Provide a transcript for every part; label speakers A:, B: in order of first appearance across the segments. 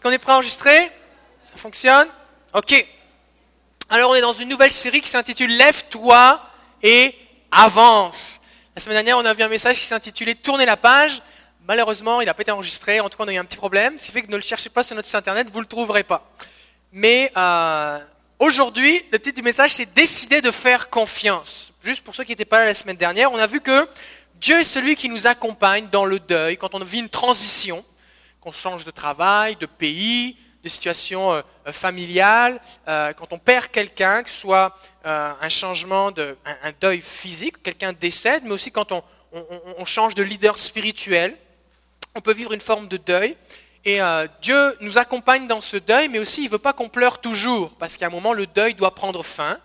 A: Est-ce qu'on est prêt à enregistrer? Ça fonctionne? Ok. Alors on est dans une nouvelle série qui s'intitule Lève-toi et avance. La semaine dernière, on a vu un message qui s'intitulait Tournez la page. Malheureusement, il n'a pas été enregistré. En tout cas, on a eu un petit problème. Ce qui fait que ne le cherchez pas sur notre site internet, vous ne le trouverez pas. Mais euh, aujourd'hui, le titre du message, c'est Décider de faire confiance. Juste pour ceux qui n'étaient pas là la semaine dernière, on a vu que Dieu est celui qui nous accompagne dans le deuil, quand on vit une transition, qu'on change de travail, de pays, de situation euh, euh, familiale, euh, quand on perd quelqu'un, que ce soit un changement, un, deuil physique, quelqu'un décède, mais aussi quand on, on, change de leader spirituel, on peut vivre une forme de deuil. Et Dieu nous accompagne dans ce deuil, mais aussi il ne veut pas qu'on pleure toujours, parce qu'à un moment, le deuil doit prendre fin.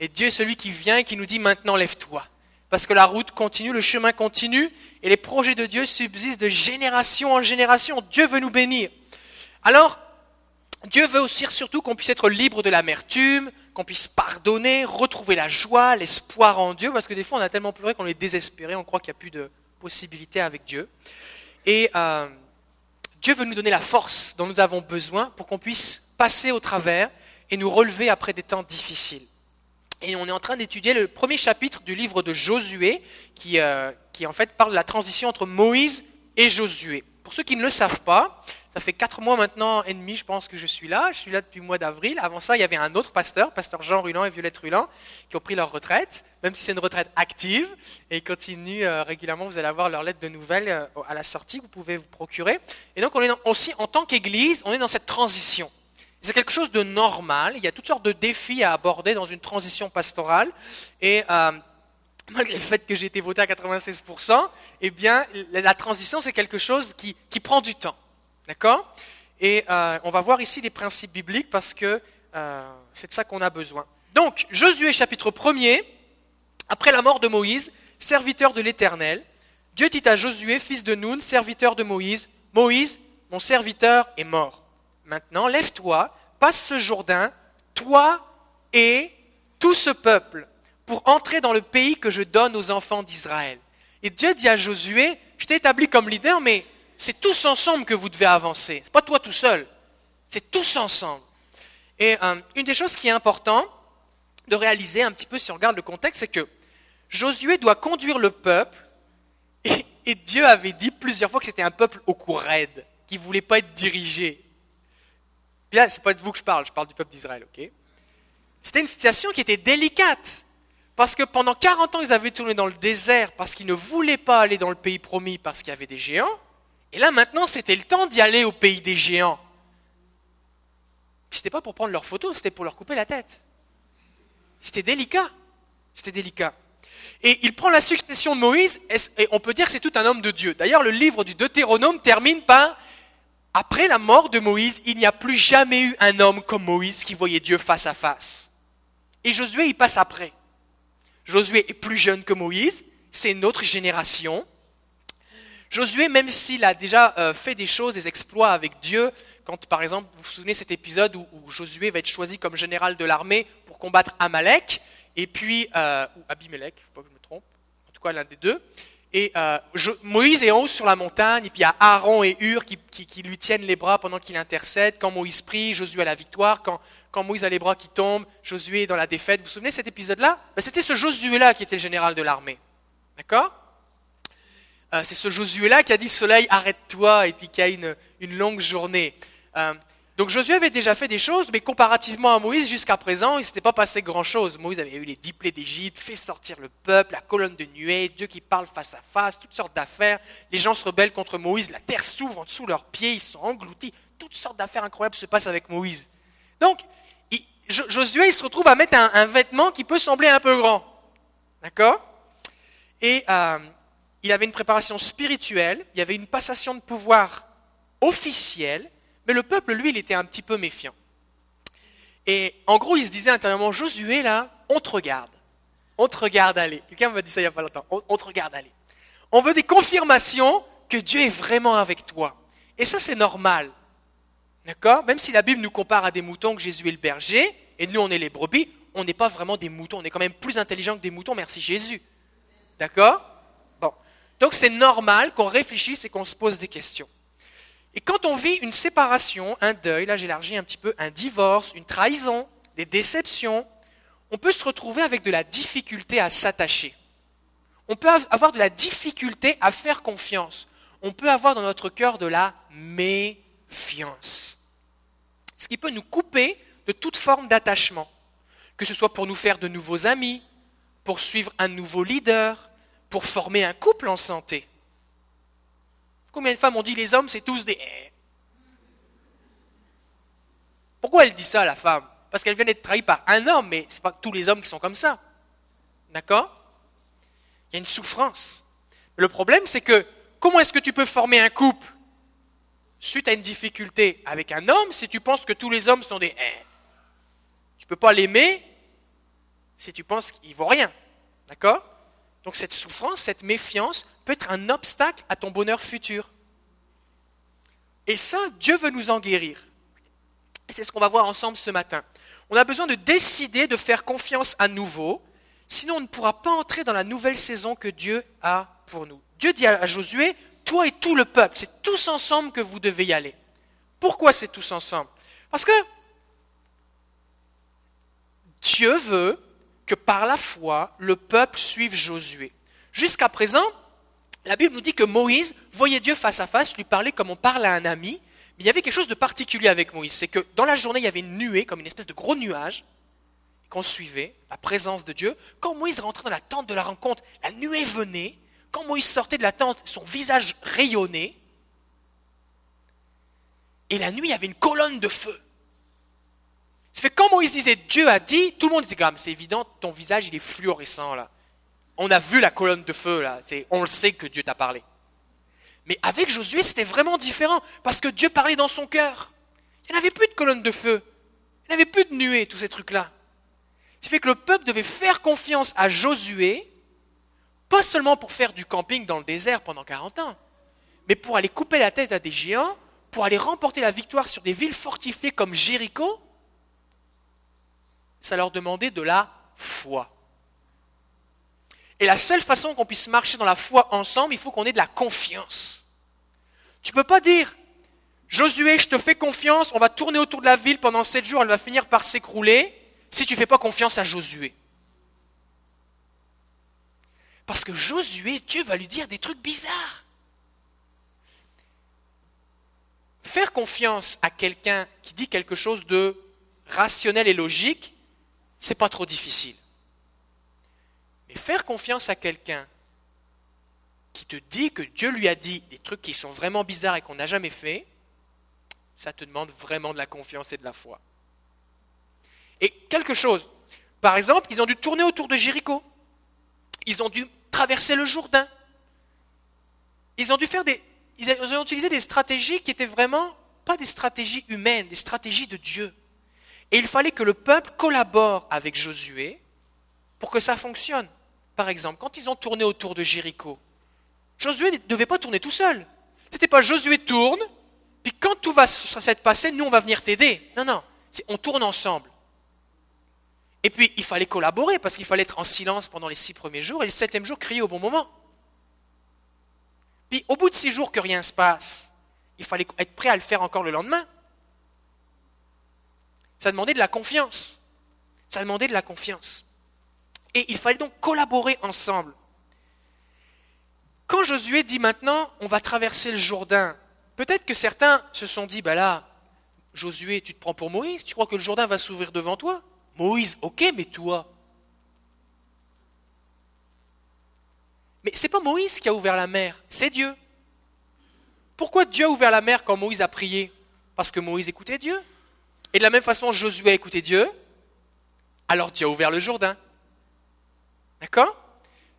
A: Et Dieu est celui qui vient et qui nous dit maintenant lève-toi. Parce que la route continue, le chemin continue, et les projets de Dieu subsistent de génération en génération. Dieu veut nous bénir. Alors, Dieu veut aussi surtout qu'on puisse être libre de l'amertume, qu'on puisse pardonner, retrouver la joie, l'espoir en Dieu, parce que des fois on a tellement pleuré qu'on est désespéré, on croit qu'il n'y a plus de possibilités avec Dieu. Et euh, Dieu veut nous donner la force dont nous avons besoin pour qu'on puisse passer au travers et nous relever après des temps difficiles. Et on est en train d'étudier le premier chapitre du livre de Josué, qui, euh, qui en fait parle de la transition entre Moïse et Josué. Pour ceux qui ne le savent pas, ça fait quatre mois maintenant et demi, je pense que je suis là. Je suis là depuis le mois d'avril. Avant ça, il y avait un autre pasteur, pasteur Jean Ruland et Violette Ruland, qui ont pris leur retraite, même si c'est une retraite active, et ils continuent euh, régulièrement. Vous allez avoir leur lettre de nouvelles euh, à la sortie, vous pouvez vous procurer. Et donc, on est aussi, en tant qu'Église, on est dans cette transition. C'est quelque chose de normal. Il y a toutes sortes de défis à aborder dans une transition pastorale. Et euh, malgré le fait que j'ai été voté à 96%, eh bien, la transition, c'est quelque chose qui, prend du temps. D'accord? Et euh, on va voir ici les principes bibliques parce que euh, c'est de ça qu'on a besoin. Donc, Josué chapitre 1er, après la mort de Moïse, serviteur de l'Éternel, Dieu dit à Josué, fils de Nun, serviteur de Moïse, Moïse, mon serviteur est mort. Maintenant, lève-toi, passe ce Jourdain, toi et tout ce peuple, pour entrer dans le pays que je donne aux enfants d'Israël. Et Dieu dit à Josué, je t'ai établi comme leader, mais c'est tous ensemble que vous devez avancer. Ce n'est pas toi tout seul, c'est tous ensemble. Et euh, une des choses qui est importante de réaliser un petit peu si on regarde le contexte, c'est que Josué doit conduire le peuple, et, et Dieu avait dit plusieurs fois que c'était un peuple au cou raide, qui ne voulait pas être dirigé. Puis là, c'est pas de vous que je parle, je parle du peuple d'Israël, C'était une situation qui était délicate. Parce que pendant 40 ans, ils avaient tourné dans le désert parce qu'ils ne voulaient pas aller dans le pays promis parce qu'il y avait des géants. Et là, maintenant, c'était le temps d'y aller au pays des géants. Puis c'était pas pour prendre leurs photos, c'était pour leur couper la tête. C'était délicat. C'était délicat. Et il prend la succession de Moïse, et on peut dire que c'est tout un homme de Dieu. D'ailleurs, le livre du Deutéronome termine par après la mort de Moïse, il n'y a plus jamais eu un homme comme Moïse qui voyait Dieu face à face. Et Josué, il passe après. Josué est plus jeune que Moïse, c'est notre génération. Josué, même s'il a déjà euh, fait des choses, des exploits avec Dieu, quand par exemple, vous vous souvenez cet épisode où, Josué va être choisi comme général de l'armée pour combattre Amalek, et puis, euh, ou Abimelech, faut pas que je me trompe, en tout cas l'un des deux, et euh, Moïse est en haut sur la montagne, et puis il y a Aaron et Hur qui, lui tiennent les bras pendant qu'il intercède. Quand Moïse prie, Josué a la victoire. Quand, Moïse a les bras qui tombent, Josué est dans la défaite. Vous vous souvenez de cet épisode-là? Ben, C'était ce Josué-là qui était le général de l'armée. D'accord? Euh, C'est ce Josué-là qui a dit Soleil, arrête-toi, et puis qui a une, longue journée. Euh, donc Josué avait déjà fait des choses, mais comparativement à Moïse, jusqu'à présent, il ne s'était pas passé grand-chose. Moïse avait eu les dix plaies d'Égypte, fait sortir le peuple, la colonne de nuée, Dieu qui parle face à face, toutes sortes d'affaires. Les gens se rebellent contre Moïse, la terre s'ouvre en dessous de leurs pieds, ils sont engloutis. Toutes sortes d'affaires incroyables se passent avec Moïse. Donc, Josué, il se retrouve à mettre un, vêtement qui peut sembler un peu grand. D'accord? Et euh, il avait une préparation spirituelle, il y avait une passation de pouvoir officielle, mais le peuple, lui, il était un petit peu méfiant. Et en gros, il se disait intérieurement, Josué, là, on te regarde. On te regarde aller. Quelqu'un m'a dit ça il n'y a pas longtemps. On, te regarde aller. On veut des confirmations que Dieu est vraiment avec toi. Et ça, c'est normal. D'accord? Même si la Bible nous compare à des moutons que Jésus est le berger, et nous, on est les brebis, on n'est pas vraiment des moutons. On est quand même plus intelligents que des moutons, merci Jésus. D'accord? Bon. Donc, c'est normal qu'on réfléchisse et qu'on se pose des questions. Et quand on vit une séparation, un deuil, là j'élargis un petit peu, un divorce, une trahison, des déceptions, on peut se retrouver avec de la difficulté à s'attacher. On peut avoir de la difficulté à faire confiance. On peut avoir dans notre cœur de la méfiance. Ce qui peut nous couper de toute forme d'attachement, que ce soit pour nous faire de nouveaux amis, pour suivre un nouveau leader, pour former un couple en santé. Combien de femmes ont dit les hommes, c'est tous des... Pourquoi elle dit ça, la femme? Parce qu'elle vient d'être trahie par un homme, mais ce n'est pas tous les hommes qui sont comme ça. D'accord? Il y a une souffrance. Le problème, c'est que comment est-ce que tu peux former un couple suite à une difficulté avec un homme si tu penses que tous les hommes sont des... Tu ne peux pas l'aimer si tu penses qu'il ne vaut rien. D'accord? Donc cette souffrance, cette méfiance peut être un obstacle à ton bonheur futur. Et ça, Dieu veut nous en guérir. Et c'est ce qu'on va voir ensemble ce matin. On a besoin de décider de faire confiance à nouveau, sinon on ne pourra pas entrer dans la nouvelle saison que Dieu a pour nous. Dieu dit à Josué, toi et tout le peuple, c'est tous ensemble que vous devez y aller. Pourquoi c'est tous ensemble? Parce que Dieu veut que par la foi, le peuple suive Josué. Jusqu'à présent, la Bible nous dit que Moïse voyait Dieu face à face, lui parlait comme on parle à un ami, mais il y avait quelque chose de particulier avec Moïse, c'est que dans la journée, il y avait une nuée, comme une espèce de gros nuage, qu'on suivait, la présence de Dieu. Quand Moïse rentrait dans la tente de la rencontre, la nuée venait. Quand Moïse sortait de la tente, son visage rayonnait. Et la nuit, il y avait une colonne de feu. Ça fait quand Moïse disait Dieu a dit, tout le monde disait, c'est évident, ton visage, il est fluorescent là. On a vu la colonne de feu là, on le sait que Dieu t'a parlé. Mais avec Josué, c'était vraiment différent, parce que Dieu parlait dans son cœur. Il n'y avait plus de colonne de feu, il n'y avait plus de nuée, tous ces trucs-là. Ce qui fait que le peuple devait faire confiance à Josué, pas seulement pour faire du camping dans le désert pendant 40 ans, mais pour aller couper la tête à des géants, pour aller remporter la victoire sur des villes fortifiées comme Jéricho. Ça leur demandait de la foi. Et la seule façon qu'on puisse marcher dans la foi ensemble, il faut qu'on ait de la confiance. Tu ne peux pas dire, Josué, je te fais confiance, on va tourner autour de la ville pendant sept jours, elle va finir par s'écrouler, si tu ne fais pas confiance à Josué. Parce que Josué, Dieu va lui dire des trucs bizarres. Faire confiance à quelqu'un qui dit quelque chose de rationnel et logique, c'est pas trop difficile. Mais faire confiance à quelqu'un qui te dit que Dieu lui a dit des trucs qui sont vraiment bizarres et qu'on n'a jamais fait, ça te demande vraiment de la confiance et de la foi. Et quelque chose, par exemple, ils ont dû tourner autour de Jéricho. Ils ont dû traverser le Jourdain. Ils ont dû faire des. Ils ont utilisé des stratégies qui étaient vraiment pas des stratégies humaines, des stratégies de Dieu. Et il fallait que le peuple collabore avec Josué pour que ça fonctionne. Par exemple, quand ils ont tourné autour de Jéricho, Josué ne devait pas tourner tout seul. Ce n'était pas Josué tourne, puis quand tout va s'être passé, nous on va venir t'aider. Non, non, on tourne ensemble. Et puis il fallait collaborer parce qu'il fallait être en silence pendant les six premiers jours et le septième jour crier au bon moment. Puis au bout de six jours que rien ne se passe, il fallait être prêt à le faire encore le lendemain. Ça demandait de la confiance. Ça demandait de la confiance. Et il fallait donc collaborer ensemble. Quand Josué dit maintenant, on va traverser le Jourdain, peut-être que certains se sont dit, bah là, Josué, tu te prends pour Moïse, tu crois que le Jourdain va s'ouvrir devant toi? Moïse, ok, mais toi? Mais ce n'est pas Moïse qui a ouvert la mer, c'est Dieu. Pourquoi Dieu a ouvert la mer quand Moïse a prié? Parce que Moïse écoutait Dieu. Et de la même façon, Josué a écouté Dieu, alors Dieu a ouvert le Jourdain. D'accord?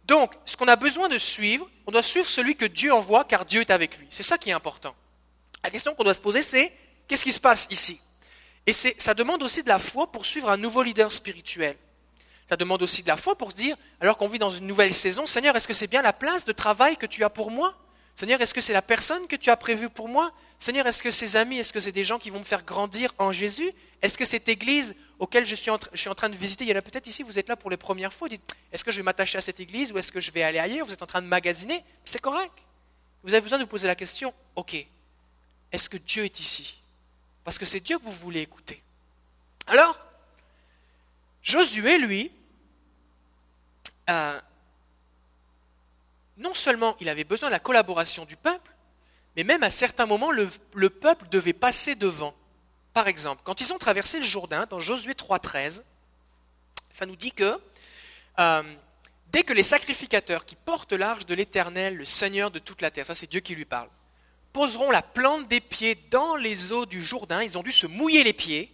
A: Donc, ce qu'on a besoin de suivre, on doit suivre celui que Dieu envoie car Dieu est avec lui. C'est ça qui est important. La question qu'on doit se poser, c'est qu'est-ce qui se passe ici? Et ça demande aussi de la foi pour suivre un nouveau leader spirituel. Ça demande aussi de la foi pour se dire, alors qu'on vit dans une nouvelle saison, Seigneur, est-ce que c'est bien la place de travail que tu as pour moi? Seigneur, est-ce que c'est la personne que tu as prévue pour moi? Seigneur, est-ce que ces amis, est-ce que c'est des gens qui vont me faire grandir en Jésus? Est-ce que cette église auquel je suis, en, train de visiter, il y en a peut-être ici, vous êtes là pour les premières fois, dites, est-ce que je vais m'attacher à cette église ou est-ce que je vais aller ailleurs? Vous êtes en train de magasiner? C'est correct. Vous avez besoin de vous poser la question, ok, est-ce que Dieu est ici? Parce que c'est Dieu que vous voulez écouter. Alors, Josué, lui, euh, non seulement il avait besoin de la collaboration du peuple, mais même à certains moments, le, peuple devait passer devant. Par exemple, quand ils ont traversé le Jourdain, dans Josué 3.13, ça nous dit que euh, dès que les sacrificateurs qui portent l'arche de l'Éternel, le Seigneur de toute la terre, ça c'est Dieu qui lui parle, poseront la plante des pieds dans les eaux du Jourdain, ils ont dû se mouiller les pieds,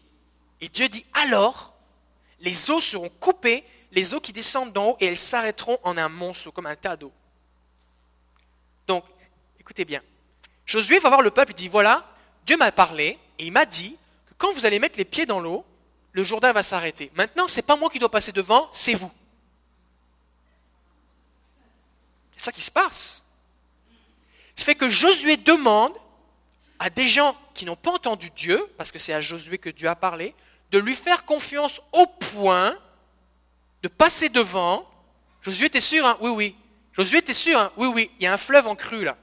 A: et Dieu dit alors, les eaux seront coupées, les eaux qui descendent d'en haut, et elles s'arrêteront en un monceau, comme un tas d'eau. Donc, écoutez bien, Josué va voir le peuple, il dit, voilà, Dieu m'a parlé, et il m'a dit quand vous allez mettre les pieds dans l'eau, le Jourdain va s'arrêter. Maintenant, ce n'est pas moi qui dois passer devant, c'est vous. C'est ça qui se passe. Ce fait que Josué demande à des gens qui n'ont pas entendu Dieu, parce que c'est à Josué que Dieu a parlé, de lui faire confiance au point de passer devant. Josué, t'es sûr hein? Oui, oui. Josué, t'es sûr hein? Oui, oui. Il y a un fleuve en crue là.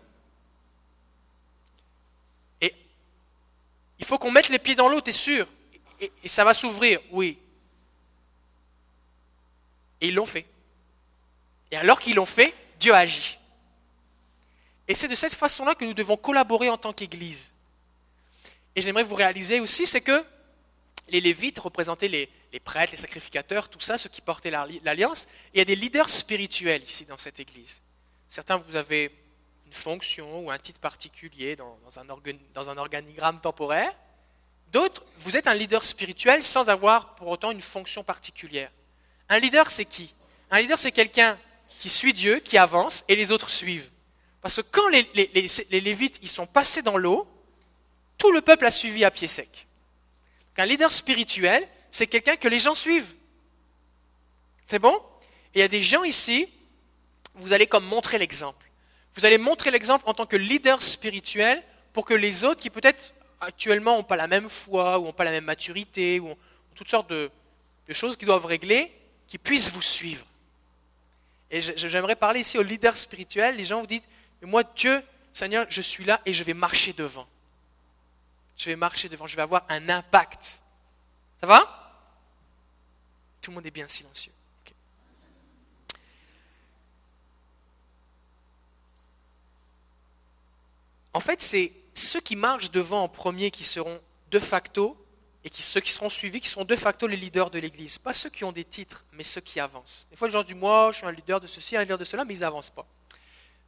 A: Il faut qu'on mette les pieds dans l'eau, t'es sûr? Et, ça va s'ouvrir, oui. Et ils l'ont fait. Et alors qu'ils l'ont fait, Dieu agit. Et c'est de cette façon-là que nous devons collaborer en tant qu'Église. Et j'aimerais vous réaliser aussi, c'est que les Lévites représentaient les, prêtres, les sacrificateurs, tout ça, ceux qui portaient l'alliance. Il y a des leaders spirituels ici dans cette Église. Certains, vous avez une fonction ou un titre particulier dans, un, organigramme temporaire. D'autres, vous êtes un leader spirituel sans avoir pour autant une fonction particulière. Un leader, c'est qui? Un leader, c'est quelqu'un qui suit Dieu, qui avance, et les autres suivent. Parce que quand les, Lévites ils sont passés dans l'eau, tout le peuple a suivi à pied sec. un leader spirituel, c'est quelqu'un que les gens suivent. C'est bon? Et il y a des gens ici, vous allez comme montrer l'exemple. Vous allez montrer l'exemple en tant que leader spirituel pour que les autres qui peut-être actuellement n'ont pas la même foi, ou n'ont pas la même maturité, ou toutes sortes de, choses qui doivent régler, qui puissent vous suivre. Et j'aimerais parler ici aux leaders spirituels. Les gens vous disent, moi, Dieu, Seigneur, je suis là et je vais marcher devant. Je vais marcher devant, je vais avoir un impact. Ça va? Tout le monde est bien silencieux. En fait, c'est ceux qui marchent devant en premier qui seront de facto, et ceux qui seront suivis qui seront de facto les leaders de l'Église. Pas ceux qui ont des titres, mais ceux qui avancent. Des fois, les gens disent Moi, je suis un leader de ceci, un leader de cela, mais ils n'avancent pas.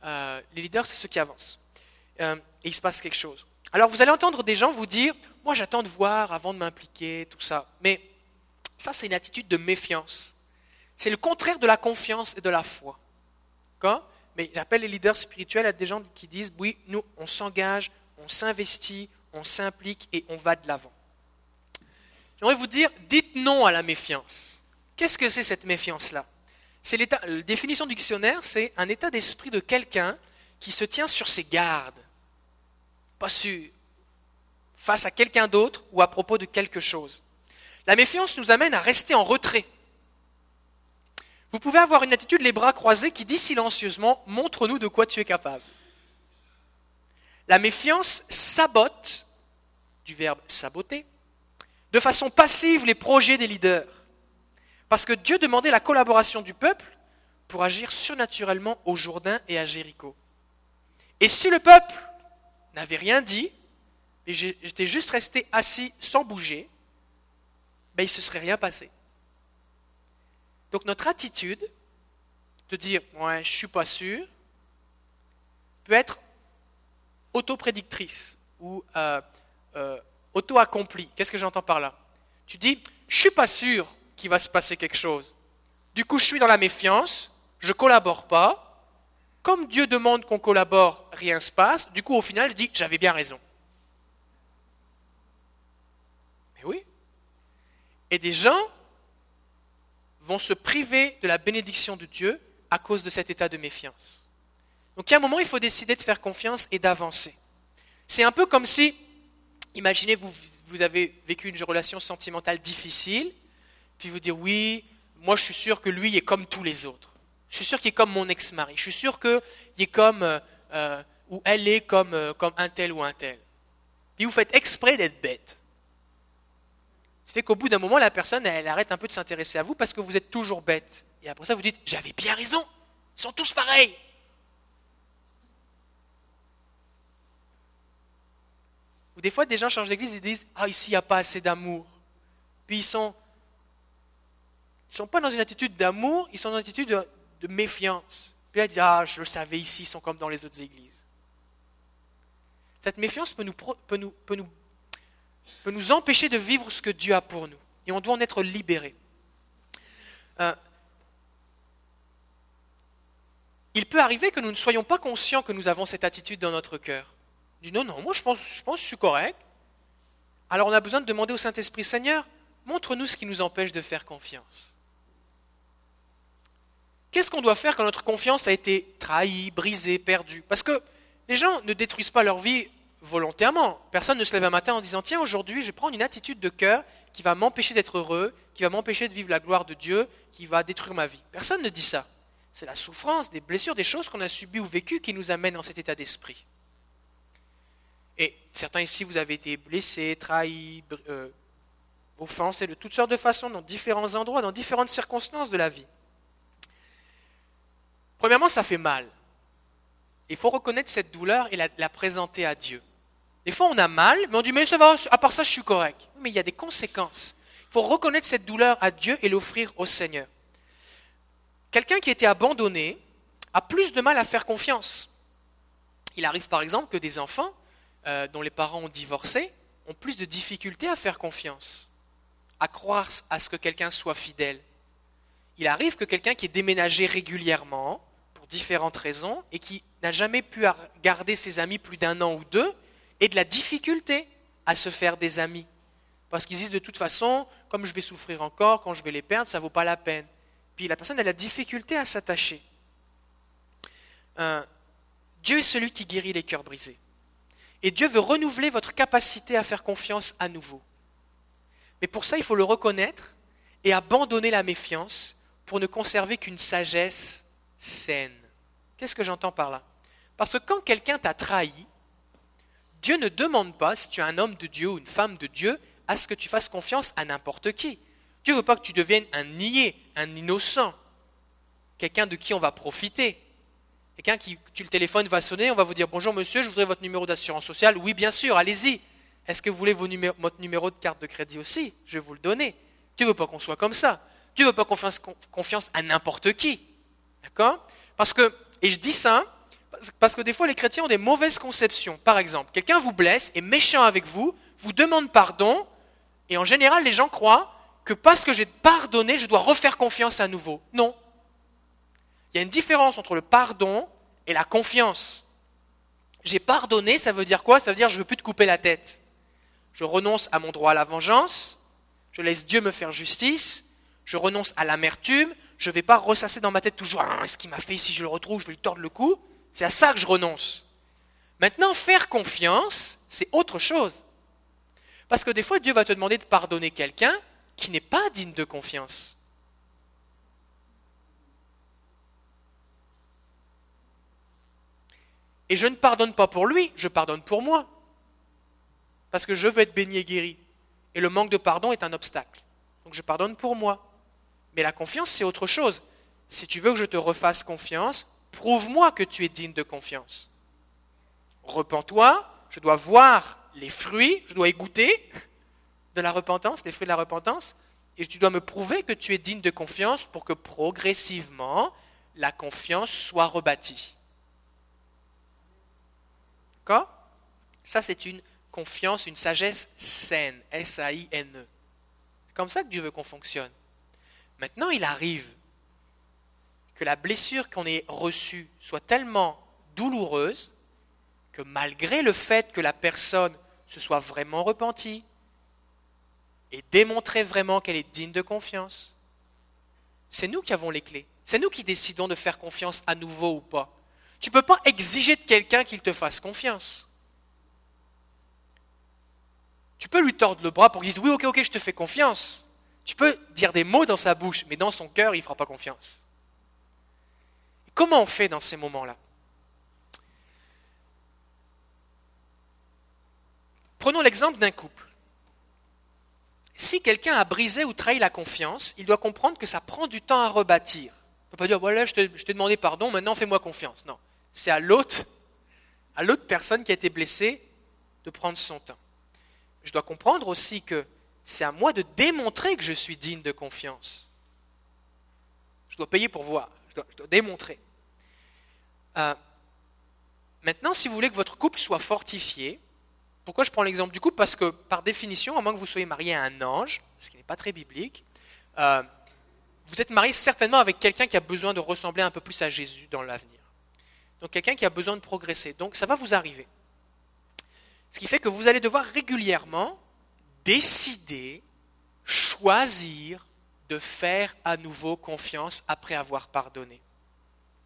A: Euh, les leaders, c'est ceux qui avancent. Euh, et il se passe quelque chose. Alors, vous allez entendre des gens vous dire Moi, j'attends de voir avant de m'impliquer, tout ça. Mais ça, c'est une attitude de méfiance. C'est le contraire de la confiance et de la foi. Mais j'appelle les leaders spirituels à des gens qui disent Oui, nous, on s'engage, on s'investit, on s'implique et on va de l'avant. J'aimerais vous dire, dites non à la méfiance. Qu'est-ce que c'est cette méfiance-là? C'est l'état, La définition du dictionnaire, c'est un état d'esprit de quelqu'un qui se tient sur ses gardes, pas sûr, face à quelqu'un d'autre ou à propos de quelque chose. La méfiance nous amène à rester en retrait. Vous pouvez avoir une attitude les bras croisés qui dit silencieusement Montre-nous de quoi tu es capable. La méfiance sabote, du verbe saboter, de façon passive les projets des leaders. Parce que Dieu demandait la collaboration du peuple pour agir surnaturellement au Jourdain et à Jéricho. Et si le peuple n'avait rien dit, et j'étais juste resté assis sans bouger, ben il ne se serait rien passé. Donc notre attitude de dire ouais, je suis pas sûr peut être autoprédictrice ou euh, euh, auto-accomplie. Qu'est-ce que j'entends par là? Tu dis, je suis pas sûr qu'il va se passer quelque chose. Du coup, je suis dans la méfiance, je collabore pas. Comme Dieu demande qu'on collabore, rien se passe. Du coup, au final, je dis, j'avais bien raison. Mais oui. Et des gens vont se priver de la bénédiction de Dieu à cause de cet état de méfiance. Donc a un moment, il faut décider de faire confiance et d'avancer. C'est un peu comme si, imaginez, vous, vous avez vécu une relation sentimentale difficile, puis vous dites oui, moi je suis sûr que lui est comme tous les autres. Je suis sûr qu'il est comme mon ex-mari. Je suis sûr qu'il est comme, euh, euh, ou elle est comme, euh, comme un tel ou un tel. Puis vous faites exprès d'être bête. Fait qu'au bout d'un moment, la personne, elle arrête un peu de s'intéresser à vous parce que vous êtes toujours bête. Et après ça, vous dites, j'avais bien raison, ils sont tous pareils. Ou des fois, des gens changent d'église et disent, ah, ici, il n'y a pas assez d'amour. Puis ils sont, ils sont pas dans une attitude d'amour, ils sont dans une attitude de, méfiance. Puis elle dit, ah, je le savais, ici, ils sont comme dans les autres églises. Cette méfiance peut nous, peut nous, peut nous, peut nous empêcher de vivre ce que Dieu a pour nous. Et on doit en être libéré. Euh, il peut arriver que nous ne soyons pas conscients que nous avons cette attitude dans notre cœur. dit non, non, moi je pense, je pense que je suis correct. Alors on a besoin de demander au Saint-Esprit, Seigneur, montre-nous ce qui nous empêche de faire confiance. Qu'est-ce qu'on doit faire quand notre confiance a été trahie, brisée, perdue? Parce que les gens ne détruisent pas leur vie volontairement. Personne ne se lève un matin en disant Tiens, aujourd'hui, je vais prendre une attitude de cœur qui va m'empêcher d'être heureux, qui va m'empêcher de vivre la gloire de Dieu, qui va détruire ma vie. Personne ne dit ça. C'est la souffrance, des blessures, des choses qu'on a subies ou vécues qui nous amènent dans cet état d'esprit. Et certains ici, vous avez été blessés, trahis, euh, offensés de toutes sortes de façons, dans différents endroits, dans différentes circonstances de la vie. Premièrement, ça fait mal. Il faut reconnaître cette douleur et la, la, présenter à Dieu. Des fois, on a mal, mais on dit, mais ça va, à part ça, je suis correct. Mais il y a des conséquences. Il faut reconnaître cette douleur à Dieu et l'offrir au Seigneur. Quelqu'un qui était abandonné a plus de mal à faire confiance. Il arrive par exemple que des enfants euh, dont les parents ont divorcé ont plus de difficultés à faire confiance, à croire à ce que quelqu'un soit fidèle. Il arrive que quelqu'un qui est déménagé régulièrement, pour différentes raisons, et qui n'a jamais pu garder ses amis plus d'un an ou deux, ait de la difficulté à se faire des amis. Parce qu'ils disent de toute façon, comme je vais souffrir encore, quand je vais les perdre, ça ne vaut pas la peine. Puis la personne a la difficulté à s'attacher. Dieu est celui qui guérit les cœurs brisés. Et Dieu veut renouveler votre capacité à faire confiance à nouveau. Mais pour ça, il faut le reconnaître et abandonner la méfiance pour ne conserver qu'une sagesse saine. Qu'est-ce que j'entends par là? Parce que quand quelqu'un t'a trahi, Dieu ne demande pas, si tu es un homme de Dieu ou une femme de Dieu, à ce que tu fasses confiance à n'importe qui. Dieu ne veut pas que tu deviennes un niais, un innocent, quelqu'un de qui on va profiter. Quelqu'un qui, tu le téléphone va sonner, on va vous dire bonjour monsieur, je voudrais votre numéro d'assurance sociale. Oui, bien sûr, allez-y. Est-ce que vous voulez votre numéro de carte de crédit aussi? Je vais vous le donner. Dieu ne veut pas qu'on soit comme ça. Dieu ne veut pas fasse confiance à n'importe qui. D'accord? Parce que, et je dis ça, parce que des fois les chrétiens ont des mauvaises conceptions. Par exemple, quelqu'un vous blesse, est méchant avec vous, vous demande pardon, et en général les gens croient que parce que j'ai pardonné, je dois refaire confiance à nouveau. Non. Il y a une différence entre le pardon et la confiance. J'ai pardonné, ça veut dire quoi? Ça veut dire je ne veux plus te couper la tête. Je renonce à mon droit à la vengeance, je laisse Dieu me faire justice, je renonce à l'amertume, je ne vais pas ressasser dans ma tête toujours ah, ce qu'il m'a fait, si je le retrouve, je vais lui tordre le cou. C'est à ça que je renonce. Maintenant, faire confiance, c'est autre chose. Parce que des fois, Dieu va te demander de pardonner quelqu'un, qui n'est pas digne de confiance. Et je ne pardonne pas pour lui, je pardonne pour moi. Parce que je veux être béni et guéri. Et le manque de pardon est un obstacle. Donc je pardonne pour moi. Mais la confiance, c'est autre chose. Si tu veux que je te refasse confiance, prouve-moi que tu es digne de confiance. Repends-toi, je dois voir les fruits, je dois y goûter, de la repentance, les fruits de la repentance, et tu dois me prouver que tu es digne de confiance pour que progressivement la confiance soit rebâtie. D'accord? Ça, c'est une confiance, une sagesse saine, S-A-I-N-E. C'est comme ça que Dieu veut qu'on fonctionne. Maintenant, il arrive que la blessure qu'on ait reçue soit tellement douloureuse que malgré le fait que la personne se soit vraiment repentie, et démontrer vraiment qu'elle est digne de confiance. C'est nous qui avons les clés. C'est nous qui décidons de faire confiance à nouveau ou pas. Tu ne peux pas exiger de quelqu'un qu'il te fasse confiance. Tu peux lui tordre le bras pour qu'il dise oui, ok, ok, je te fais confiance. Tu peux dire des mots dans sa bouche, mais dans son cœur, il ne fera pas confiance. Comment on fait dans ces moments-là prenons l'exemple d'un couple. Si quelqu'un a brisé ou trahi la confiance, il doit comprendre que ça prend du temps à rebâtir. On ne peut pas dire, voilà, je t'ai demandé pardon, maintenant fais-moi confiance. Non, c'est à l'autre, à l'autre personne qui a été blessée de prendre son temps. Je dois comprendre aussi que c'est à moi de démontrer que je suis digne de confiance. Je dois payer pour voir, je dois, démontrer. Euh, maintenant, si vous voulez que votre couple soit fortifié, pourquoi je prends l'exemple du couple? Parce que par définition, à moins que vous soyez marié à un ange, ce qui n'est pas très biblique, euh, vous êtes marié certainement avec quelqu'un qui a besoin de ressembler un peu plus à Jésus dans l'avenir. Donc quelqu'un qui a besoin de progresser. Donc ça va vous arriver. Ce qui fait que vous allez devoir régulièrement décider, choisir de faire à nouveau confiance après avoir pardonné.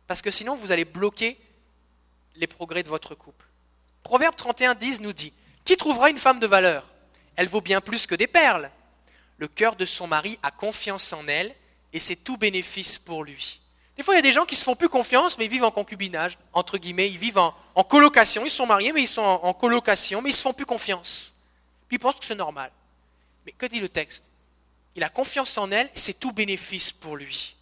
A: Parce que sinon, vous allez bloquer les progrès de votre couple. Proverbe 31, 10 nous dit Qui trouvera une femme de valeur? Elle vaut bien plus que des perles. Le cœur de son mari a confiance en elle et c'est tout bénéfice pour lui. Des fois, il y a des gens qui se font plus confiance, mais ils vivent en concubinage, entre guillemets, ils vivent en, colocation. Ils sont mariés, mais ils sont en, colocation, mais ils se font plus confiance. Puis ils pensent que c'est normal. Mais que dit le texte? Il a confiance en elle, c'est tout bénéfice pour lui.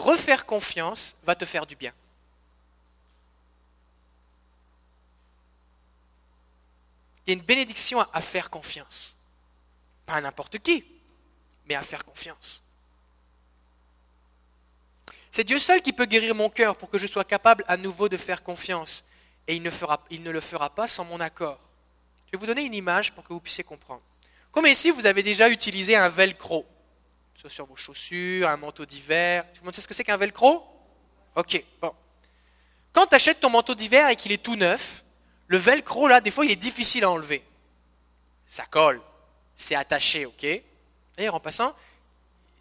A: Refaire confiance va te faire du bien. Il y a une bénédiction à faire confiance. Pas à n'importe qui, mais à faire confiance. C'est Dieu seul qui peut guérir mon cœur pour que je sois capable à nouveau de faire confiance. Et il ne, le fera pas sans mon accord. Je vais vous donner une image pour que vous puissiez comprendre. Comme ici, vous avez déjà utilisé un velcro, soit sur vos chaussures, un manteau d'hiver. Tout le monde ce que c'est qu'un velcro? Ok, bon. Quand tu achètes ton manteau d'hiver et qu'il est tout neuf, le velcro, là, des fois, il est difficile à enlever. Ça colle, c'est attaché, ok? D'ailleurs, en passant,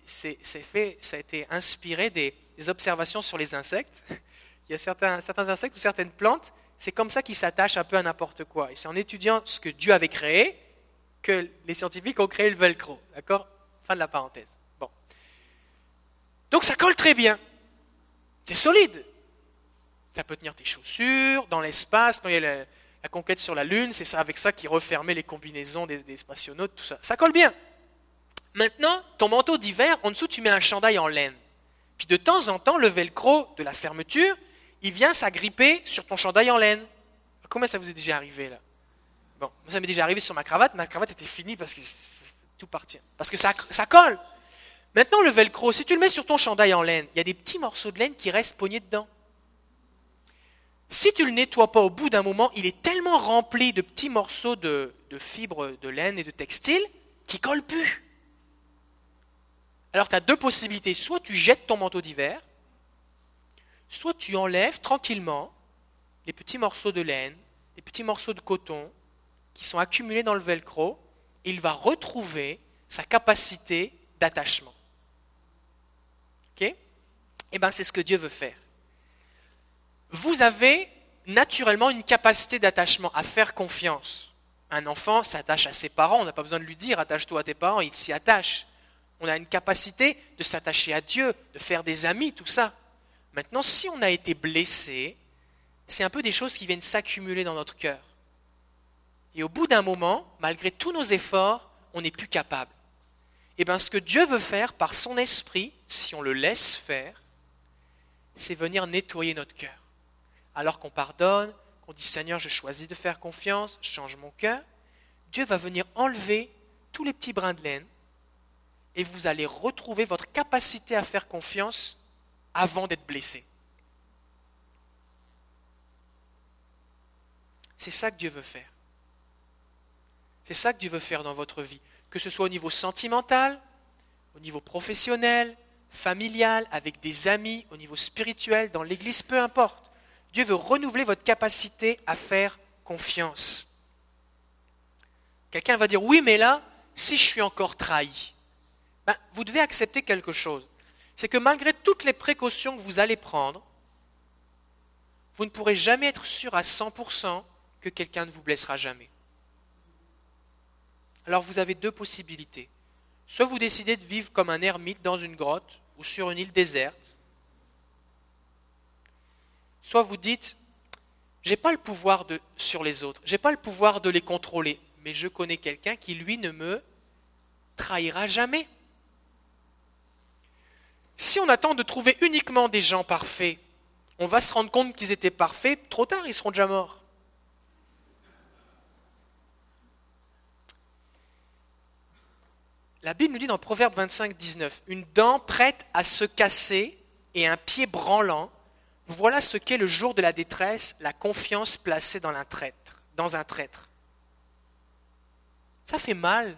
A: c'est fait, ça a été inspiré des, observations sur les insectes. Il y a certains, certains insectes ou certaines plantes c'est comme ça qu'ils s'attachent un peu à n'importe quoi. Et c'est en étudiant ce que Dieu avait créé que les scientifiques ont créé le velcro. D'accord? Fin de la parenthèse. Donc ça colle très bien. C'est solide. Ça peut tenir tes chaussures dans l'espace. Quand il y a la, conquête sur la Lune, c'est ça avec ça qui refermait les combinaisons des, des spationautes, tout ça. Ça colle bien. Maintenant, ton manteau d'hiver, en dessous, tu mets un chandail en laine. Puis de temps en temps, le velcro de la fermeture, il vient s'agripper sur ton chandail en laine. Comment ça vous est déjà arrivé là? Bon, ça m'est déjà arrivé sur ma cravate. Ma cravate était finie parce que tout partit. Parce que ça, ça colle. Maintenant, le velcro, si tu le mets sur ton chandail en laine, il y a des petits morceaux de laine qui restent pognés dedans. Si tu le nettoies pas au bout d'un moment, il est tellement rempli de petits morceaux de, fibres de laine et de textile qu'il colle plus. Alors tu as deux possibilités. Soit tu jettes ton manteau d'hiver, soit tu enlèves tranquillement les petits morceaux de laine, les petits morceaux de coton qui sont accumulés dans le velcro, et il va retrouver sa capacité d'attachement. Eh bien, c'est ce que Dieu veut faire. Vous avez naturellement une capacité d'attachement, à faire confiance. Un enfant s'attache à ses parents, on n'a pas besoin de lui dire attache-toi à tes parents, il s'y attache. On a une capacité de s'attacher à Dieu, de faire des amis, tout ça. Maintenant, si on a été blessé, c'est un peu des choses qui viennent s'accumuler dans notre cœur. Et au bout d'un moment, malgré tous nos efforts, on n'est plus capable. Et eh bien, ce que Dieu veut faire par son esprit, si on le laisse faire, c'est venir nettoyer notre cœur. Alors qu'on pardonne, qu'on dit Seigneur, je choisis de faire confiance, change mon cœur, Dieu va venir enlever tous les petits brins de laine et vous allez retrouver votre capacité à faire confiance avant d'être blessé. C'est ça que Dieu veut faire. C'est ça que Dieu veut faire dans votre vie, que ce soit au niveau sentimental, au niveau professionnel, familial, avec des amis, au niveau spirituel, dans l'Église, peu importe. Dieu veut renouveler votre capacité à faire confiance. Quelqu'un va dire, oui, mais là, si je suis encore trahi, ben, vous devez accepter quelque chose c'est que malgré toutes les précautions que vous allez prendre, vous ne pourrez jamais être sûr à 100% que quelqu'un ne vous blessera jamais. Alors vous avez deux possibilités. Soit vous décidez de vivre comme un ermite dans une grotte ou sur une île déserte, soit vous dites, J'ai pas le pouvoir de, sur les autres, j'ai pas le pouvoir de les contrôler, mais je connais quelqu'un qui, lui, ne me trahira jamais. Si on attend de trouver uniquement des gens parfaits, on va se rendre compte qu'ils étaient parfaits, trop tard, ils seront déjà morts. La Bible nous dit dans Proverbe 25, 19, une dent prête à se casser et un pied branlant, voilà ce qu'est le jour de la détresse, la confiance placée dans un traître. Dans un traître. Ça fait mal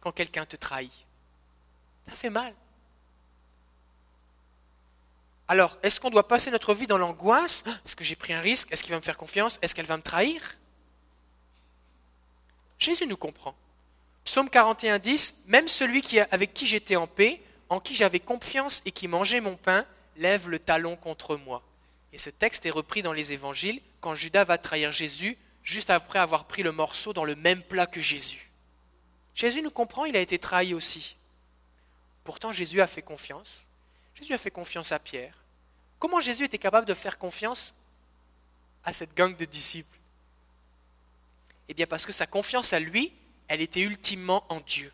A: quand quelqu'un te trahit. Ça fait mal. Alors, est-ce qu'on doit passer notre vie dans l'angoisse? Est-ce que j'ai pris un risque? Est-ce qu'il va me faire confiance? Est-ce qu'elle va me trahir? Jésus nous comprend. Psaume 41, 10, Même celui avec qui j'étais en paix, en qui j'avais confiance et qui mangeait mon pain, lève le talon contre moi. Et ce texte est repris dans les évangiles quand Judas va trahir Jésus juste après avoir pris le morceau dans le même plat que Jésus. Jésus nous comprend, il a été trahi aussi. Pourtant, Jésus a fait confiance. Jésus a fait confiance à Pierre. Comment Jésus était capable de faire confiance à cette gang de disciples? Eh bien parce que sa confiance à lui, elle était ultimement en Dieu.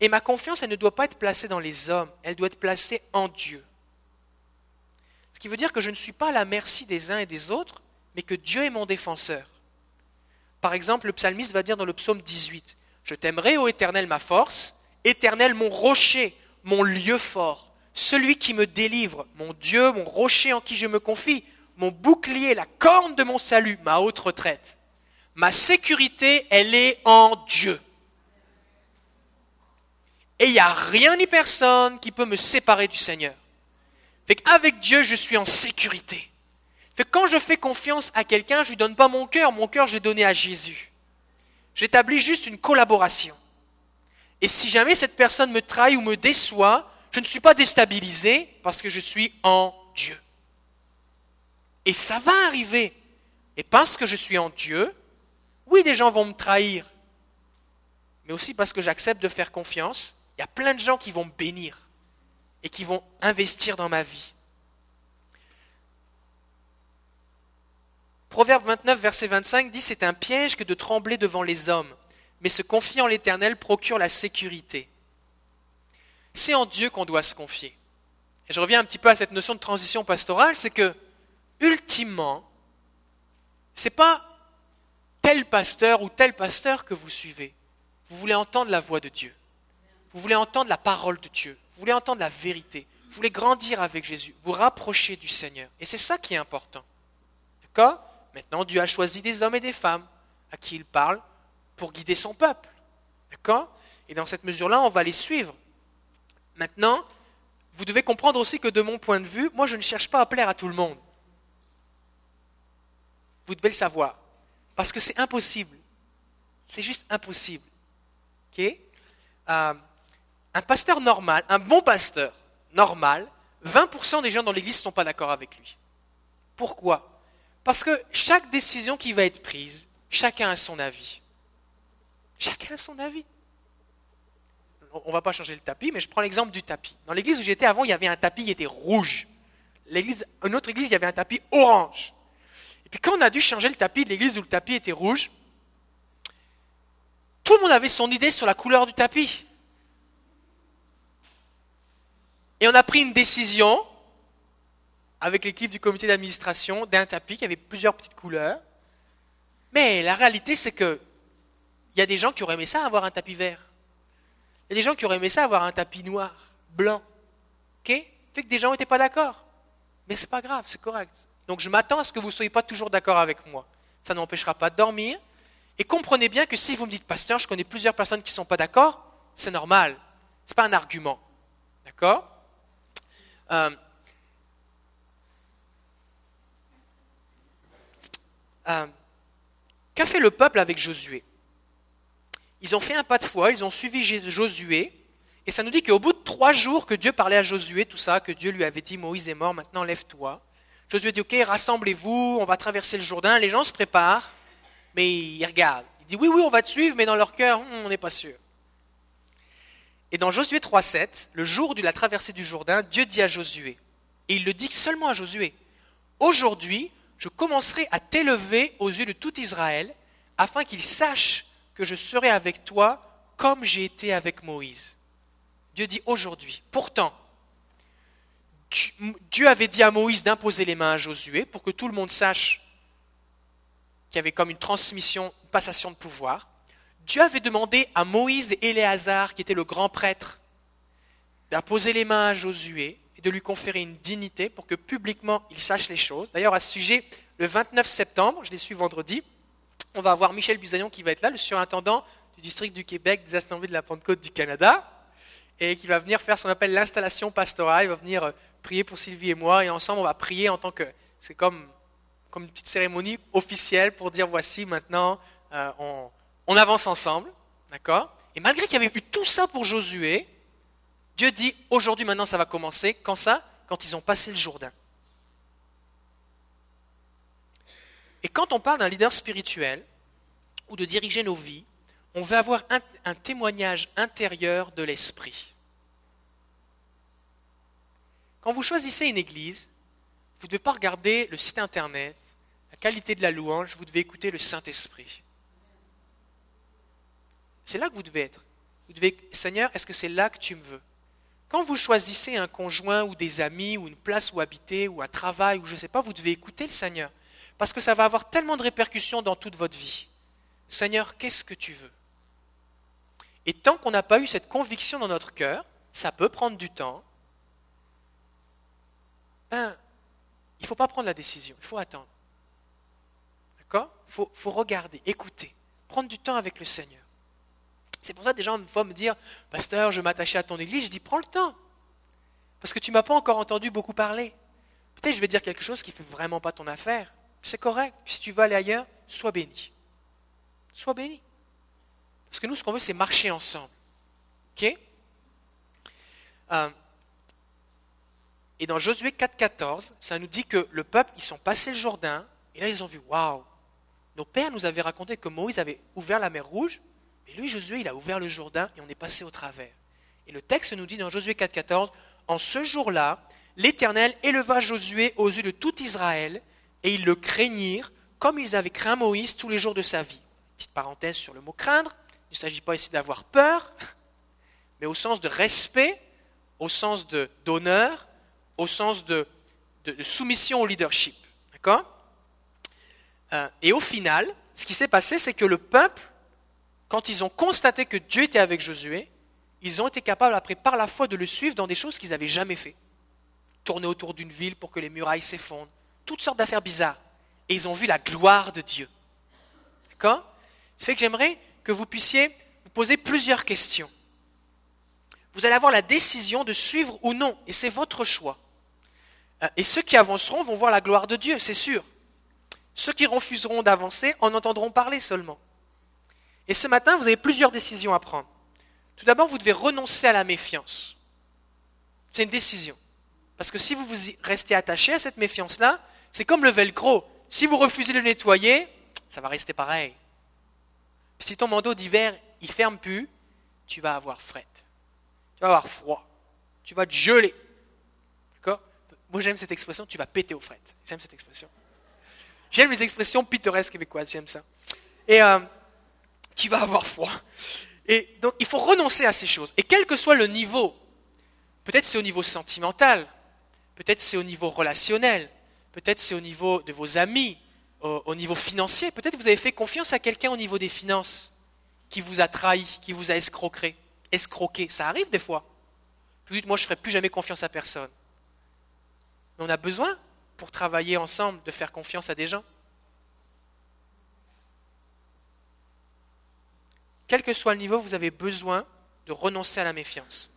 A: Et ma confiance, elle ne doit pas être placée dans les hommes, elle doit être placée en Dieu. Ce qui veut dire que je ne suis pas à la merci des uns et des autres, mais que Dieu est mon défenseur. Par exemple, le psalmiste va dire dans le psaume 18, Je t'aimerai, ô Éternel, ma force, Éternel, mon rocher, mon lieu fort, celui qui me délivre, mon Dieu, mon rocher en qui je me confie, mon bouclier, la corne de mon salut, ma haute retraite. Ma sécurité, elle est en Dieu. Et il n'y a rien ni personne qui peut me séparer du Seigneur. Fait qu'avec Dieu, je suis en sécurité. Fait que quand je fais confiance à quelqu'un, je ne lui donne pas mon cœur, mon cœur, je l'ai donné à Jésus. J'établis juste une collaboration. Et si jamais cette personne me trahit ou me déçoit, je ne suis pas déstabilisé parce que je suis en Dieu. Et ça va arriver. Et parce que je suis en Dieu, oui, des gens vont me trahir, mais aussi parce que j'accepte de faire confiance il y a plein de gens qui vont me bénir et qui vont investir dans ma vie. Proverbe 29, verset 25 dit C'est un piège que de trembler devant les hommes, mais se confier en l'Éternel procure la sécurité. C'est en Dieu qu'on doit se confier. Et je reviens un petit peu à cette notion de transition pastorale c'est que, ultimement, ce n'est pas tel pasteur ou tel pasteur que vous suivez. Vous voulez entendre la voix de Dieu. Vous voulez entendre la parole de Dieu. Vous voulez entendre la vérité. Vous voulez grandir avec Jésus. Vous rapprocher du Seigneur. Et c'est ça qui est important. D'accord? Maintenant, Dieu a choisi des hommes et des femmes à qui il parle pour guider son peuple. D'accord? Et dans cette mesure-là, on va les suivre. Maintenant, vous devez comprendre aussi que de mon point de vue, moi, je ne cherche pas à plaire à tout le monde. Vous devez le savoir. Parce que c'est impossible. C'est juste impossible. Euh, un pasteur normal, un bon pasteur normal, 20% des gens dans l'église ne sont pas d'accord avec lui. Pourquoi? Parce que chaque décision qui va être prise, chacun a son avis. Chacun a son avis. On ne va pas changer le tapis, mais je prends l'exemple du tapis. Dans l'église où j'étais avant, il y avait un tapis qui était rouge. L'église, une autre église, il y avait un tapis orange. Puis quand on a dû changer le tapis de l'église où le tapis était rouge, tout le monde avait son idée sur la couleur du tapis. Et on a pris une décision avec l'équipe du comité d'administration d'un tapis qui avait plusieurs petites couleurs. Mais la réalité, c'est que il y a des gens qui auraient aimé ça avoir un tapis vert. Il y a des gens qui auraient aimé ça avoir un tapis noir, blanc. OK? Fait que des gens n'étaient pas d'accord. Mais c'est pas grave, c'est correct. Donc je m'attends à ce que vous ne soyez pas toujours d'accord avec moi. Ça n'empêchera pas de dormir. Et comprenez bien que si vous me dites, pasteur, je connais plusieurs personnes qui ne sont pas d'accord, c'est normal. Ce n'est pas un argument. D'accord? Euh, euh, qu'a fait le peuple avec Josué? Ils ont fait un pas de foi, ils ont suivi Josué, et ça nous dit qu'au bout de trois jours que Dieu parlait à Josué, tout ça, que Dieu lui avait dit Moïse est mort, maintenant lève-toi. Josué dit Ok, rassemblez-vous, on va traverser le Jourdain. Les gens se préparent, mais ils regardent. Il dit Oui, oui, on va te suivre, mais dans leur cœur, hmm, on n'est pas sûr. Et dans Josué 3.7, le jour de la traversée du Jourdain, Dieu dit à Josué, et il le dit seulement à Josué, Aujourd'hui, je commencerai à t'élever aux yeux de tout Israël, afin qu'ils sachent que je serai avec toi comme j'ai été avec Moïse. Dieu dit aujourd'hui, pourtant, Dieu avait dit à Moïse d'imposer les mains à Josué pour que tout le monde sache qu'il y avait comme une transmission, une passation de pouvoir. Dieu avait demandé à Moïse et Éléazar, qui était le grand prêtre, d'imposer les mains à Josué et de lui conférer une dignité pour que publiquement il sache les choses. D'ailleurs, à ce sujet, le 29 septembre, je l'ai su vendredi, on va avoir Michel Busaillon qui va être là, le surintendant du district du Québec des Assemblées de la Pentecôte du Canada, et qui va venir faire ce qu'on appelle l'installation pastorale. Il va venir euh, prier pour Sylvie et moi, et ensemble on va prier en tant que. C'est comme, comme une petite cérémonie officielle pour dire voici maintenant, euh, on, avance ensemble. D'accord? Et malgré qu'il y avait eu tout ça pour Josué, Dieu dit aujourd'hui, maintenant, ça va commencer. Quand ça? Quand ils ont passé le Jourdain. Et quand on parle d'un leader spirituel ou de diriger nos vies, on veut avoir un témoignage intérieur de l'esprit. Quand vous choisissez une église, vous ne devez pas regarder le site internet, la qualité de la louange, vous devez écouter le Saint-Esprit. C'est là que vous devez être. Vous devez, Seigneur, est-ce que c'est là que tu me veux? Quand vous choisissez un conjoint ou des amis ou une place où habiter ou un travail ou je ne sais pas, vous devez écouter le Seigneur. Parce que ça va avoir tellement de répercussions dans toute votre vie. Seigneur, qu'est-ce que tu veux? Et tant qu'on n'a pas eu cette conviction dans notre cœur, ça peut prendre du temps. Ben, il ne faut pas prendre la décision, il faut attendre. D'accord? Il faut, regarder, écouter, prendre du temps avec le Seigneur. C'est pour ça que des gens fois me dire Pasteur, je m'attachais à ton église. Je dis Prends le temps. Parce que tu ne m'as pas encore entendu beaucoup parler. Peut-être je vais dire quelque chose qui ne fait vraiment pas ton affaire. C'est correct. Si tu veux aller ailleurs, sois béni. Sois béni. Parce que nous, ce qu'on veut, c'est marcher ensemble. OK? Euh, Et dans Josué 4,14, ça nous dit que le peuple, ils sont passés le Jourdain, et là, ils ont vu Waouh Nos pères nous avaient raconté que Moïse avait ouvert la mer Rouge, et lui, Josué, il a ouvert le Jourdain et on est passé au travers. Et le texte nous dit dans Josué 4,14 En ce jour-là, l'Éternel éleva Josué aux yeux de tout Israël, et ils le craignirent comme ils avaient craint Moïse tous les jours de sa vie. Petite parenthèse sur le mot craindre il ne s'agit pas ici d'avoir peur, mais au sens de respect, au sens d'honneur, au sens de, soumission au leadership. D'accord? Euh, Et au final, ce qui s'est passé, c'est que le peuple quand ils ont constaté que Dieu était avec Josué, ils ont été capables après par la foi de le suivre dans des choses qu'ils n'avaient jamais fait. Tourner autour d'une ville pour que les murailles s'effondrent, toutes sortes d'affaires bizarres. Et ils ont vu la gloire de Dieu. D'accord? Fait que j'aimerais que vous puissiez vous poser plusieurs questions. Vous allez avoir la décision de suivre ou non, et c'est votre choix. Euh, et ceux qui avanceront vont voir la gloire de Dieu, c'est sûr. Ceux qui refuseront d'avancer en entendront parler seulement. Et ce matin, vous avez plusieurs décisions à prendre. Tout d'abord, vous devez renoncer à la méfiance. C'est une décision. Parce que si vous vous restez attaché à cette méfiance-là, c'est comme le velcro. Si vous refusez de nettoyer, ça va rester pareil. Si ton manteau d'hiver, il ferme plus, tu vas avoir fret. Tu vas avoir froid. Tu vas te geler. Moi, j'aime cette expression, tu vas péter au fret. J'aime cette expression. J'aime les expressions pittoresques québécoises, j'aime ça. Et euh, tu vas avoir froid. Et donc, il faut renoncer à ces choses. Et quel que soit le niveau, peut-être c'est au niveau sentimental, peut-être c'est au niveau relationnel, peut-être c'est au niveau de vos amis, au, niveau financier, peut-être vous avez fait confiance à quelqu'un au niveau des finances qui vous a trahi, qui vous a escroqué. escroqué. Ça arrive des fois. Vous dites, moi je ne ferai plus jamais confiance à personne. Mais on a besoin, pour travailler ensemble, de faire confiance à des gens. quel que soit le niveau, vous avez besoin de renoncer à la méfiance.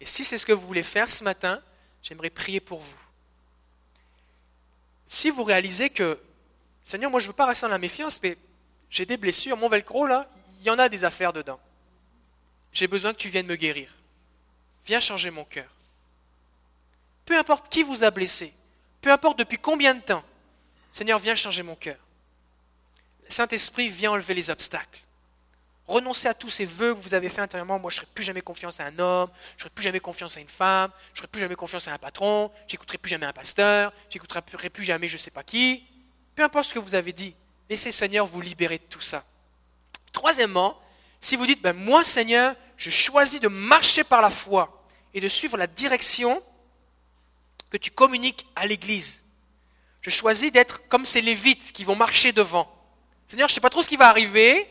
A: Et si c'est ce que vous voulez faire ce matin, j'aimerais prier pour vous. Si vous réalisez que, Seigneur, moi je ne veux pas rester dans la méfiance, mais j'ai des blessures, mon velcro là, il y en a des affaires dedans. J'ai besoin que tu viennes me guérir. Viens changer mon cœur. Peu importe qui vous a blessé, peu importe depuis combien de temps, Seigneur, viens changer mon cœur. Saint-Esprit, viens enlever les obstacles. Renoncez à tous ces vœux que vous avez fait intérieurement. Moi, je ne ferai plus jamais confiance à un homme, je ne ferai plus jamais confiance à une femme, je ne ferai plus jamais confiance à un patron, j'écouterai plus jamais un pasteur, j'écouterai plus jamais je ne sais pas qui. Peu importe ce que vous avez dit, laissez Seigneur vous libérer de tout ça. Troisièmement, si vous dites, ben, moi Seigneur, je choisis de marcher par la foi et de suivre la direction que tu communiques à l'Église. Je choisis d'être comme ces Lévites qui vont marcher devant. Seigneur, je ne sais pas trop ce qui va arriver,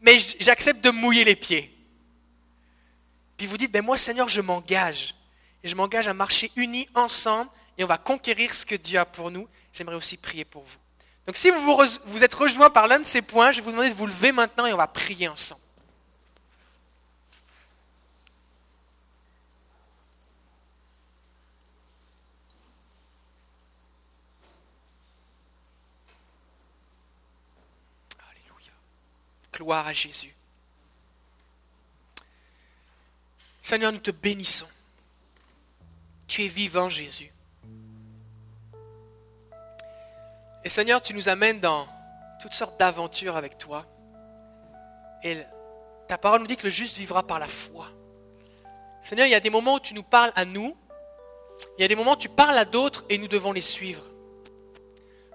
A: mais j'accepte de mouiller les pieds. Puis vous dites, ben moi Seigneur, je m'engage. Je m'engage à marcher unis ensemble et on va conquérir ce que Dieu a pour nous. J'aimerais aussi prier pour vous. Donc si vous, vous êtes rejoint par l'un de ces points, je vais vous demander de vous lever maintenant et on va prier ensemble. Gloire à Jésus. Seigneur, nous te bénissons. Tu es vivant, Jésus. Et Seigneur, tu nous amènes dans toutes sortes d'aventures avec toi. Et ta parole nous dit que le juste vivra par la foi. Seigneur, il y a des moments où tu nous parles à nous, il y a des moments où tu parles à d'autres et nous devons les suivre.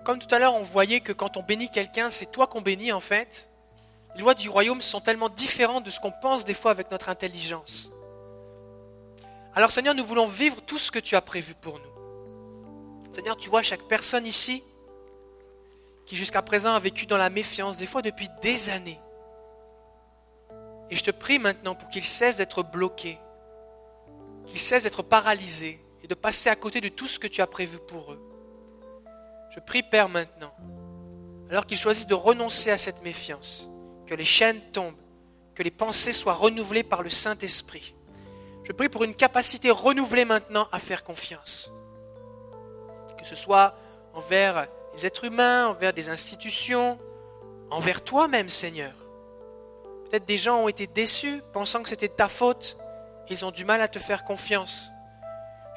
A: Comme tout à l'heure, on voyait que quand on bénit quelqu'un, c'est toi qu'on bénit en fait. Les lois du royaume sont tellement différentes de ce qu'on pense des fois avec notre intelligence. Alors Seigneur, nous voulons vivre tout ce que tu as prévu pour nous. Seigneur, tu vois chaque personne ici qui jusqu'à présent a vécu dans la méfiance, des fois depuis des années. Et je te prie maintenant pour qu'ils cessent d'être bloqués, qu'ils cessent d'être paralysés et de passer à côté de tout ce que tu as prévu pour eux. Je prie, Père, maintenant, alors qu'ils choisissent de renoncer à cette méfiance, que les chaînes tombent, que les pensées soient renouvelées par le Saint-Esprit. Je prie pour une capacité renouvelée maintenant à faire confiance. Que ce soit envers les êtres humains, envers des institutions, envers toi-même, Seigneur. Peut-être des gens ont été déçus, pensant que c'était ta faute. Ils ont du mal à te faire confiance.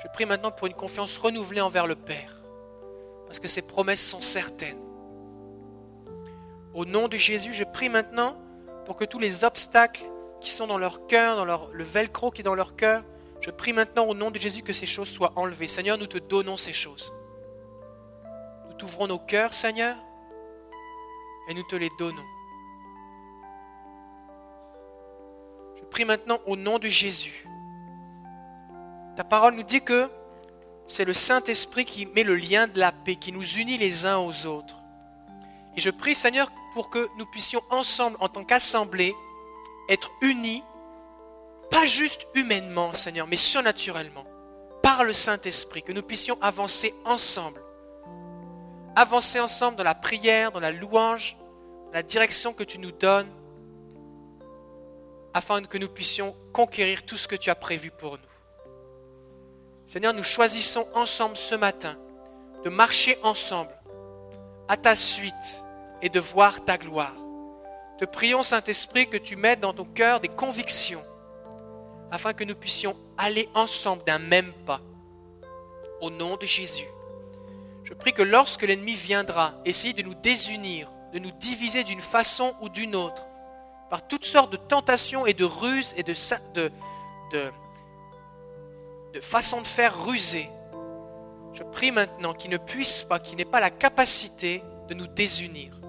A: Je prie maintenant pour une confiance renouvelée envers le Père, parce que ses promesses sont certaines. Au nom de Jésus, je prie maintenant pour que tous les obstacles qui sont dans leur cœur, dans leur, le velcro qui est dans leur cœur, je prie maintenant au nom de Jésus que ces choses soient enlevées. Seigneur, nous te donnons ces choses t'ouvrons nos cœurs, Seigneur, et nous te les donnons. Je prie maintenant au nom de Jésus. Ta parole nous dit que c'est le Saint-Esprit qui met le lien de la paix, qui nous unit les uns aux autres. Et je prie, Seigneur, pour que nous puissions ensemble, en tant qu'assemblée, être unis, pas juste humainement, Seigneur, mais surnaturellement, par le Saint-Esprit, que nous puissions avancer ensemble avancer ensemble dans la prière, dans la louange, la direction que tu nous donnes, afin que nous puissions conquérir tout ce que tu as prévu pour nous. Seigneur, nous choisissons ensemble ce matin de marcher ensemble à ta suite et de voir ta gloire. Te prions, Saint-Esprit, que tu mettes dans ton cœur des convictions afin que nous puissions aller ensemble d'un même pas. Au nom de Jésus. Je prie que lorsque l'ennemi viendra essayer de nous désunir, de nous diviser d'une façon ou d'une autre, par toutes sortes de tentations et de ruses et de, de, de, façons de faire rusées, je prie maintenant qu'il ne puisse pas, qu'il n'ait pas la capacité de nous désunir,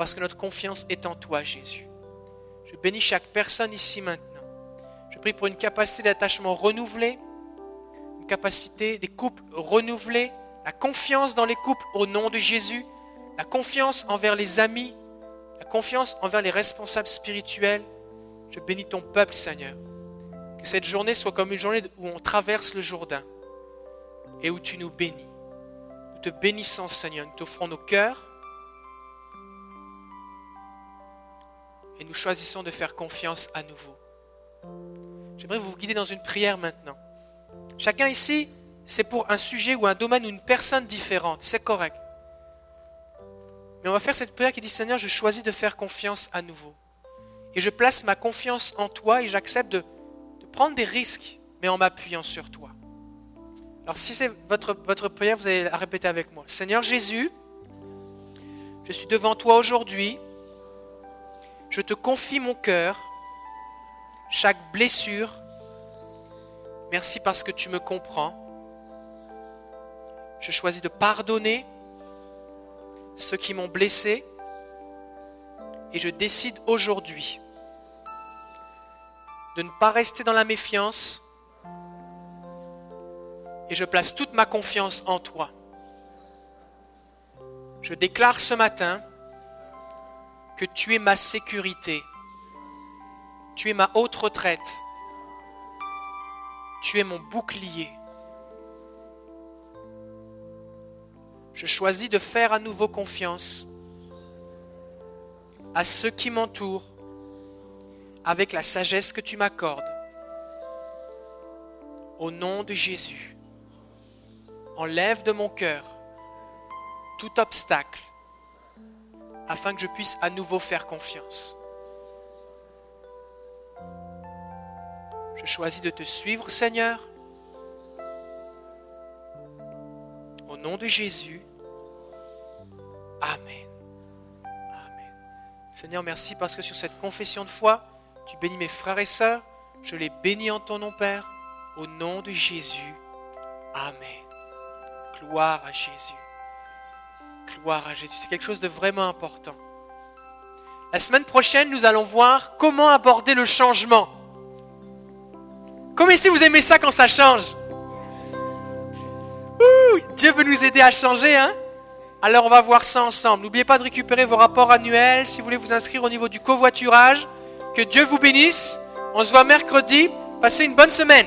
A: parce que notre confiance est en toi, Jésus. Je bénis chaque personne ici maintenant. Je prie pour une capacité d'attachement renouvelée, une capacité des couples renouvelés, la confiance dans les couples au nom de Jésus, la confiance envers les amis, la confiance envers les responsables spirituels. Je bénis ton peuple, Seigneur. Que cette journée soit comme une journée où on traverse le Jourdain et où tu nous bénis. Nous te bénissons, Seigneur. Nous t'offrons nos cœurs et nous choisissons de faire confiance à nouveau. J'aimerais vous guider dans une prière maintenant. Chacun ici, c'est pour un sujet ou un domaine ou une personne différente. C'est correct. Mais on va faire cette prière qui dit Seigneur, je choisis de faire confiance à nouveau. Et je place ma confiance en toi et j'accepte de, prendre des risques, mais en m'appuyant sur toi. Alors si c'est votre, votre prière, vous allez la répéter avec moi. Seigneur Jésus, je suis devant toi aujourd'hui Je te confie mon cœur, chaque blessure. Merci parce que tu me comprends. Je choisis de pardonner ceux qui m'ont blessé et je décide aujourd'hui de ne pas rester dans la méfiance et je place toute ma confiance en toi. Je déclare ce matin que tu es ma sécurité, tu es ma haute retraite, tu es mon bouclier. Je choisis de faire à nouveau confiance à ceux qui m'entourent avec la sagesse que tu m'accordes. Au nom de Jésus, enlève de mon cœur tout obstacle afin que je puisse à nouveau faire confiance. Je choisis de te suivre, Seigneur. Au nom de Jésus. Amen. Seigneur, merci parce que sur cette confession de foi, tu bénis mes frères et sœurs. Je les bénis en ton nom, Père. Au nom de Jésus. Amen. Gloire à Jésus. Gloire à Jésus. C'est quelque chose de vraiment important. La semaine prochaine, nous allons voir comment aborder le changement. Comment si vous aimez ça quand ça change Dieu veut nous aider à changer, hein alors on va voir ça ensemble. N'oubliez pas de récupérer vos rapports annuels si vous voulez vous inscrire au niveau du covoiturage. Que Dieu vous bénisse. On se voit mercredi. Passez une bonne semaine.